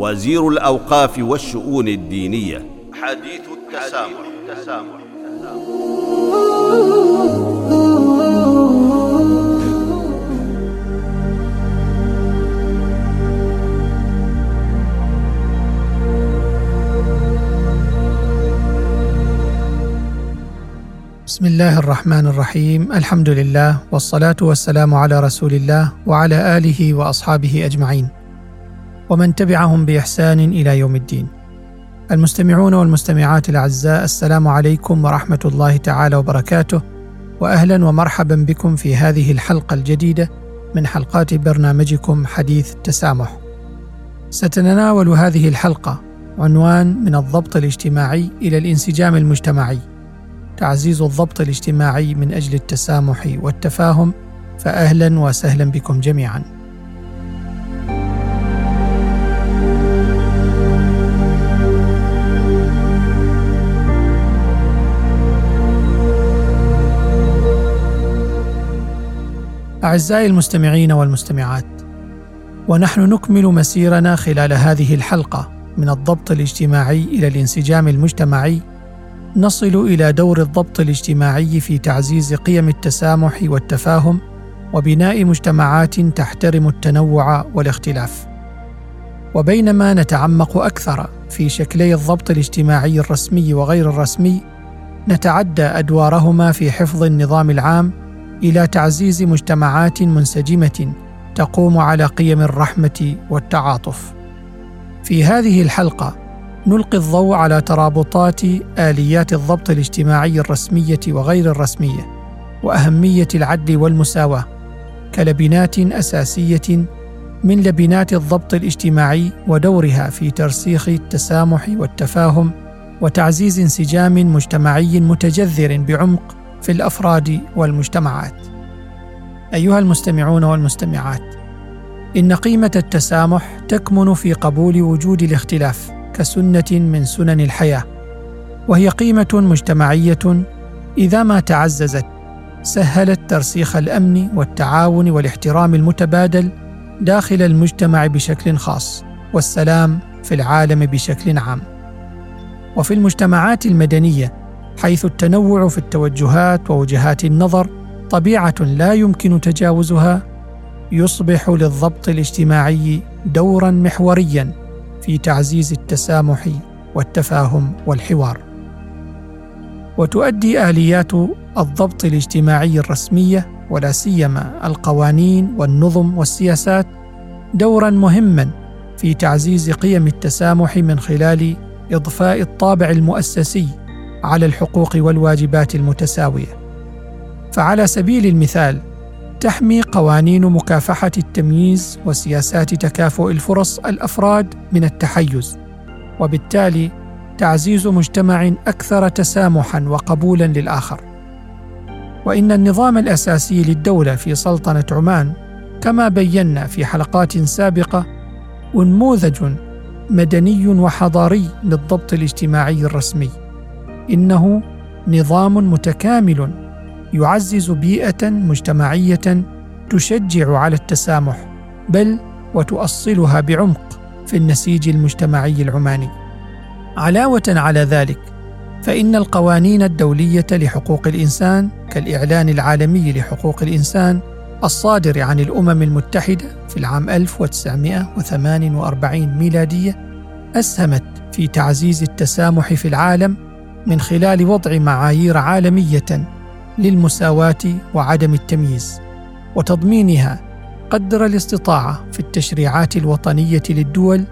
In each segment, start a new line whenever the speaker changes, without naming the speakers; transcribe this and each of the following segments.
وزير الأوقاف والشؤون الدينية. حديث التسامح, التسامح.
بسم الله الرحمن الرحيم. الحمد لله والصلاة والسلام على رسول الله وعلى آله وأصحابه أجمعين. ومن تبعهم بإحسان إلى يوم الدين. المستمعون والمستمعات الأعزاء السلام عليكم ورحمة الله تعالى وبركاته واهلا ومرحبا بكم في هذه الحلقة الجديدة من حلقات برنامجكم حديث التسامح. ستتناول هذه الحلقة عنوان من الضبط الاجتماعي إلى الانسجام المجتمعي. تعزيز الضبط الاجتماعي من أجل التسامح والتفاهم فاهلا وسهلا بكم جميعا. أعزائي المستمعين والمستمعات ونحن نكمل مسيرنا خلال هذه الحلقة من الضبط الاجتماعي إلى الانسجام المجتمعي. نصل إلى دور الضبط الاجتماعي في تعزيز قيم التسامح والتفاهم وبناء مجتمعات تحترم التنوع والاختلاف. وبينما نتعمق أكثر في شكلي الضبط الاجتماعي الرسمي وغير الرسمي نتعدى أدوارهما في حفظ النظام العام إلى تعزيز مجتمعات منسجمة تقوم على قيم الرحمة والتعاطف. في هذه الحلقة نلقي الضوء على ترابطات آليات الضبط الاجتماعي الرسمية وغير الرسمية وأهمية العدل والمساواة كلبنات أساسية من لبنات الضبط الاجتماعي ودورها في ترسيخ التسامح والتفاهم وتعزيز انسجام مجتمعي متجذر بعمق في الأفراد والمجتمعات. أيها المستمعون والمستمعات إن قيمة التسامح تكمن في قبول وجود الاختلاف كسنة من سنن الحياة وهي قيمة مجتمعية إذا ما تعززت سهلت ترسيخ الأمن والتعاون والاحترام المتبادل داخل المجتمع بشكل خاص والسلام في العالم بشكل عام. وفي المجتمعات المدنية حيث التنوع في التوجهات ووجهات النظر طبيعة لا يمكن تجاوزها يصبح للضبط الاجتماعي دورا محوريا في تعزيز التسامح والتفاهم والحوار. وتؤدي آليات الضبط الاجتماعي الرسمية ولا سيما القوانين والنظم والسياسات دورا مهما في تعزيز قيم التسامح من خلال إضفاء الطابع المؤسسي على الحقوق والواجبات المتساوية. فعلى سبيل المثال تحمي قوانين مكافحة التمييز وسياسات تكافؤ الفرص الأفراد من التحيز وبالتالي تعزيز مجتمع أكثر تسامحا وقبولا للآخر. وإن النظام الأساسي للدولة في سلطنة عمان كما بينا في حلقات سابقة أنموذج مدني وحضاري للضبط الاجتماعي الرسمي. إنه نظام متكامل يعزز بيئة مجتمعية تشجع على التسامح بل وتؤصلها بعمق في النسيج المجتمعي العماني. علاوة على ذلك فإن القوانين الدولية لحقوق الإنسان كالإعلان العالمي لحقوق الإنسان الصادر عن الأمم المتحدة في العام 1948 ميلادية أسهمت في تعزيز التسامح في العالم من خلال وضع معايير عالمية للمساواة وعدم التمييز وتضمينها قدر الاستطاعة في التشريعات الوطنية للدول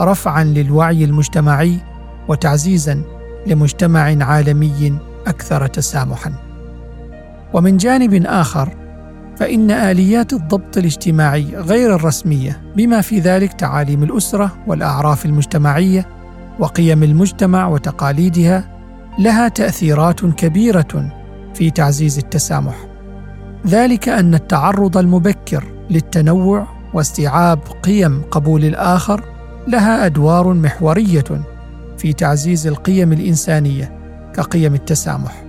رفعا للوعي المجتمعي وتعزيزا لمجتمع عالمي أكثر تسامحا. ومن جانب آخر فإن آليات الضبط الاجتماعي غير الرسمية بما في ذلك تعاليم الأسرة والأعراف المجتمعية وقيم المجتمع وتقاليدها لها تأثيرات كبيرة في تعزيز التسامح. ذلك أن التعرض المبكر للتنوع واستيعاب قيم قبول الآخر لها أدوار محورية في تعزيز القيم الإنسانية كقيم التسامح.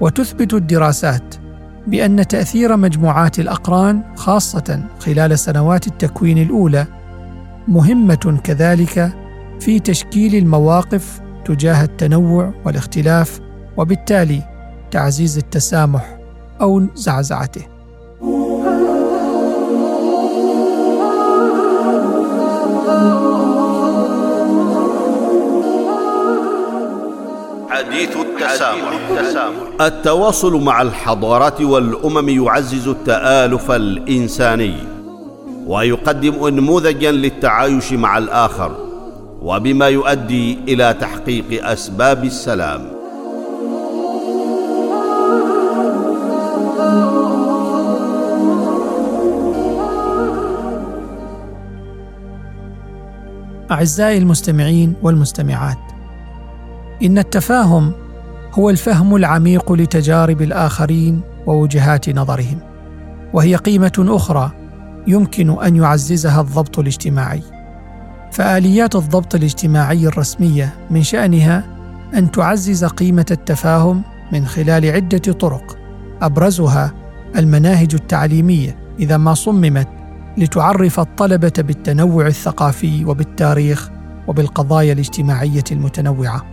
وتثبت الدراسات بأن تأثير مجموعات الأقران خاصة خلال سنوات التكوين الأولى مهمة كذلك في تشكيل المواقف تجاه التنوع والاختلاف وبالتالي تعزيز التسامح أو زعزعته
حديث التسامح. التواصل مع الحضارات والأمم يعزز التآلف الإنساني ويقدم انموذجا للتعايش مع الآخر. وبما يؤدي إلى تحقيق أسباب السلام.
أعزائي المستمعين والمستمعات إن التفاهم هو الفهم العميق لتجارب الآخرين ووجهات نظرهم وهي قيمة أخرى يمكن أن يعززها الضبط الاجتماعي. فآليات الضبط الاجتماعي الرسمية من شأنها أن تعزز قيمة التفاهم من خلال عدة طرق. أبرزها المناهج التعليمية إذا ما صممت لتعرف الطلبة بالتنوع الثقافي وبالتاريخ وبالقضايا الاجتماعية المتنوعة.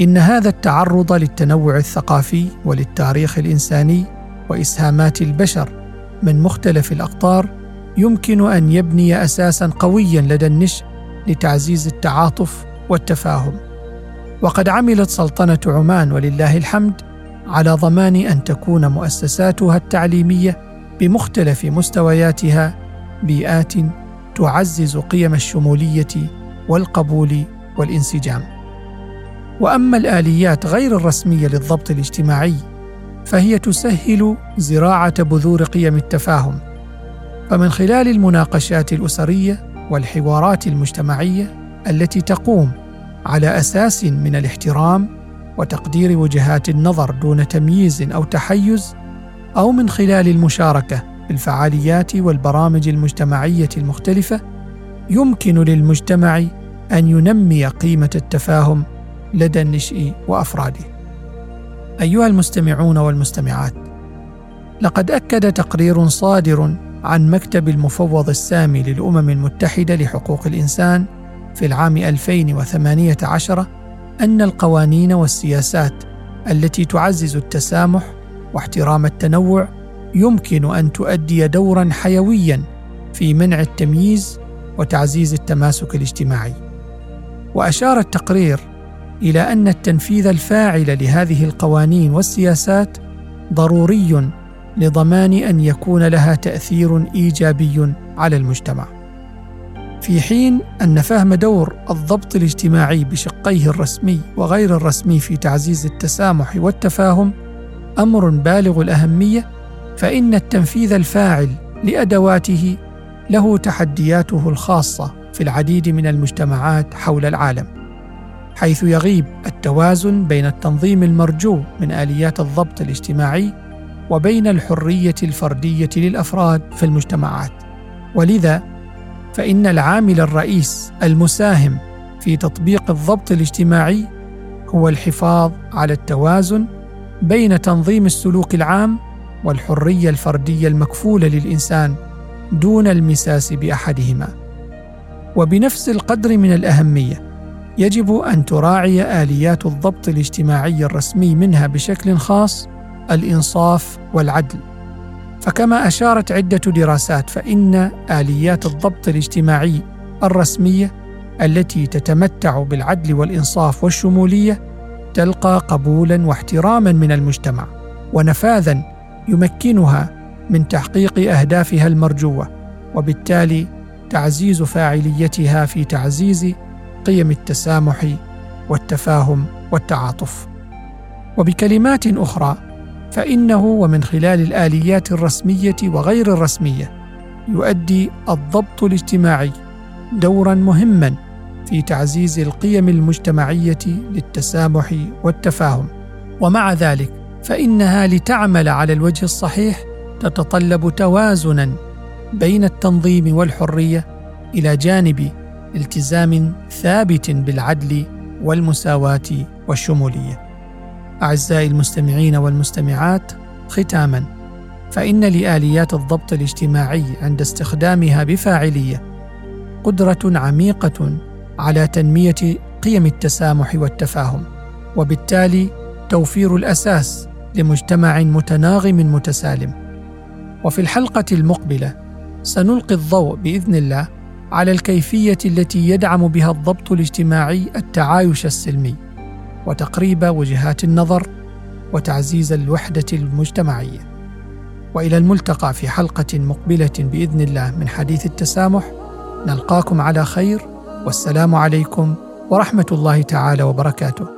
إن هذا التعرض للتنوع الثقافي وللتاريخ الإنساني وإسهامات البشر من مختلف الأقطار يمكن أن يبني أساسا قويا لدى النشء لتعزيز التعاطف والتفاهم. وقد عملت سلطنة عمان ولله الحمد على ضمان أن تكون مؤسساتها التعليمية بمختلف مستوياتها بيئات تعزز قيم الشمولية والقبول والانسجام. وأما الآليات غير الرسمية للضبط الاجتماعي فهي تسهل زراعة بذور قيم التفاهم. فمن خلال المناقشات الأسرية والحوارات المجتمعية التي تقوم على أساس من الاحترام وتقدير وجهات النظر دون تمييز أو تحيز أو من خلال المشاركة في الفعاليات والبرامج المجتمعية المختلفة يمكن للمجتمع أن ينمي قيمة التفاهم لدى النشء وأفراده. أيها المستمعون والمستمعات لقد أكد تقرير صادر عن مكتب المفوض السامي للأمم المتحدة لحقوق الإنسان في العام 2018 أن القوانين والسياسات التي تعزز التسامح واحترام التنوع يمكن أن تؤدي دورا حيويا في منع التمييز وتعزيز التماسك الاجتماعي. وأشار التقرير إلى أن التنفيذ الفاعل لهذه القوانين والسياسات ضروري لضمان أن يكون لها تأثير إيجابي على المجتمع. في حين أن فهم دور الضبط الاجتماعي بشقيه الرسمي وغير الرسمي في تعزيز التسامح والتفاهم أمر بالغ الأهمية فإن التنفيذ الفاعل لأدواته له تحدياته الخاصة في العديد من المجتمعات حول العالم حيث يغيب التوازن بين التنظيم المرجو من آليات الضبط الاجتماعي وبين الحرية الفردية للأفراد في المجتمعات. ولذا فإن العامل الرئيس المساهم في تطبيق الضبط الاجتماعي هو الحفاظ على التوازن بين تنظيم السلوك العام والحرية الفردية المكفولة للإنسان دون المساس بأحدهما. وبنفس القدر من الأهمية يجب أن تراعي آليات الضبط الاجتماعي الرسمي منها بشكل خاص الإنصاف والعدل. فكما أشارت عدة دراسات فإن آليات الضبط الاجتماعي الرسميه التي تتمتع بالعدل والإنصاف والشمولية تلقى قبولا واحتراما من المجتمع ونفاذا يمكنها من تحقيق أهدافها المرجوة وبالتالي تعزيز فاعليتها في تعزيز قيم التسامح والتفاهم والتعاطف. وبكلمات أخرى فإنه ومن خلال الآليات الرسمية وغير الرسمية يؤدي الضبط الاجتماعي دورا مهما في تعزيز القيم المجتمعية للتسامح والتفاهم. ومع ذلك فإنها لتعمل على الوجه الصحيح تتطلب توازنا بين التنظيم والحرية إلى جانب التزام ثابت بالعدل والمساواة والشمولية. أعزائي المستمعين والمستمعات ختاما فإن لآليات الضبط الاجتماعي عند استخدامها بفاعلية قدرة عميقة على تنمية قيم التسامح والتفاهم وبالتالي توفير الأساس لمجتمع متناغم متسالم. وفي الحلقة المقبلة سنلقي الضوء بإذن الله على الكيفية التي يدعم بها الضبط الاجتماعي التعايش السلمي. وتقريب وجهات النظر وتعزيز الوحدة المجتمعية. وإلى الملتقى في حلقة مقبلة بإذن الله من حديث التسامح نلقاكم على خير والسلام عليكم ورحمة الله تعالى وبركاته.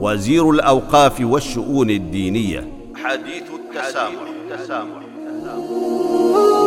وزير الأوقاف والشؤون الدينية حديث التسامح, التسامح. التسامح.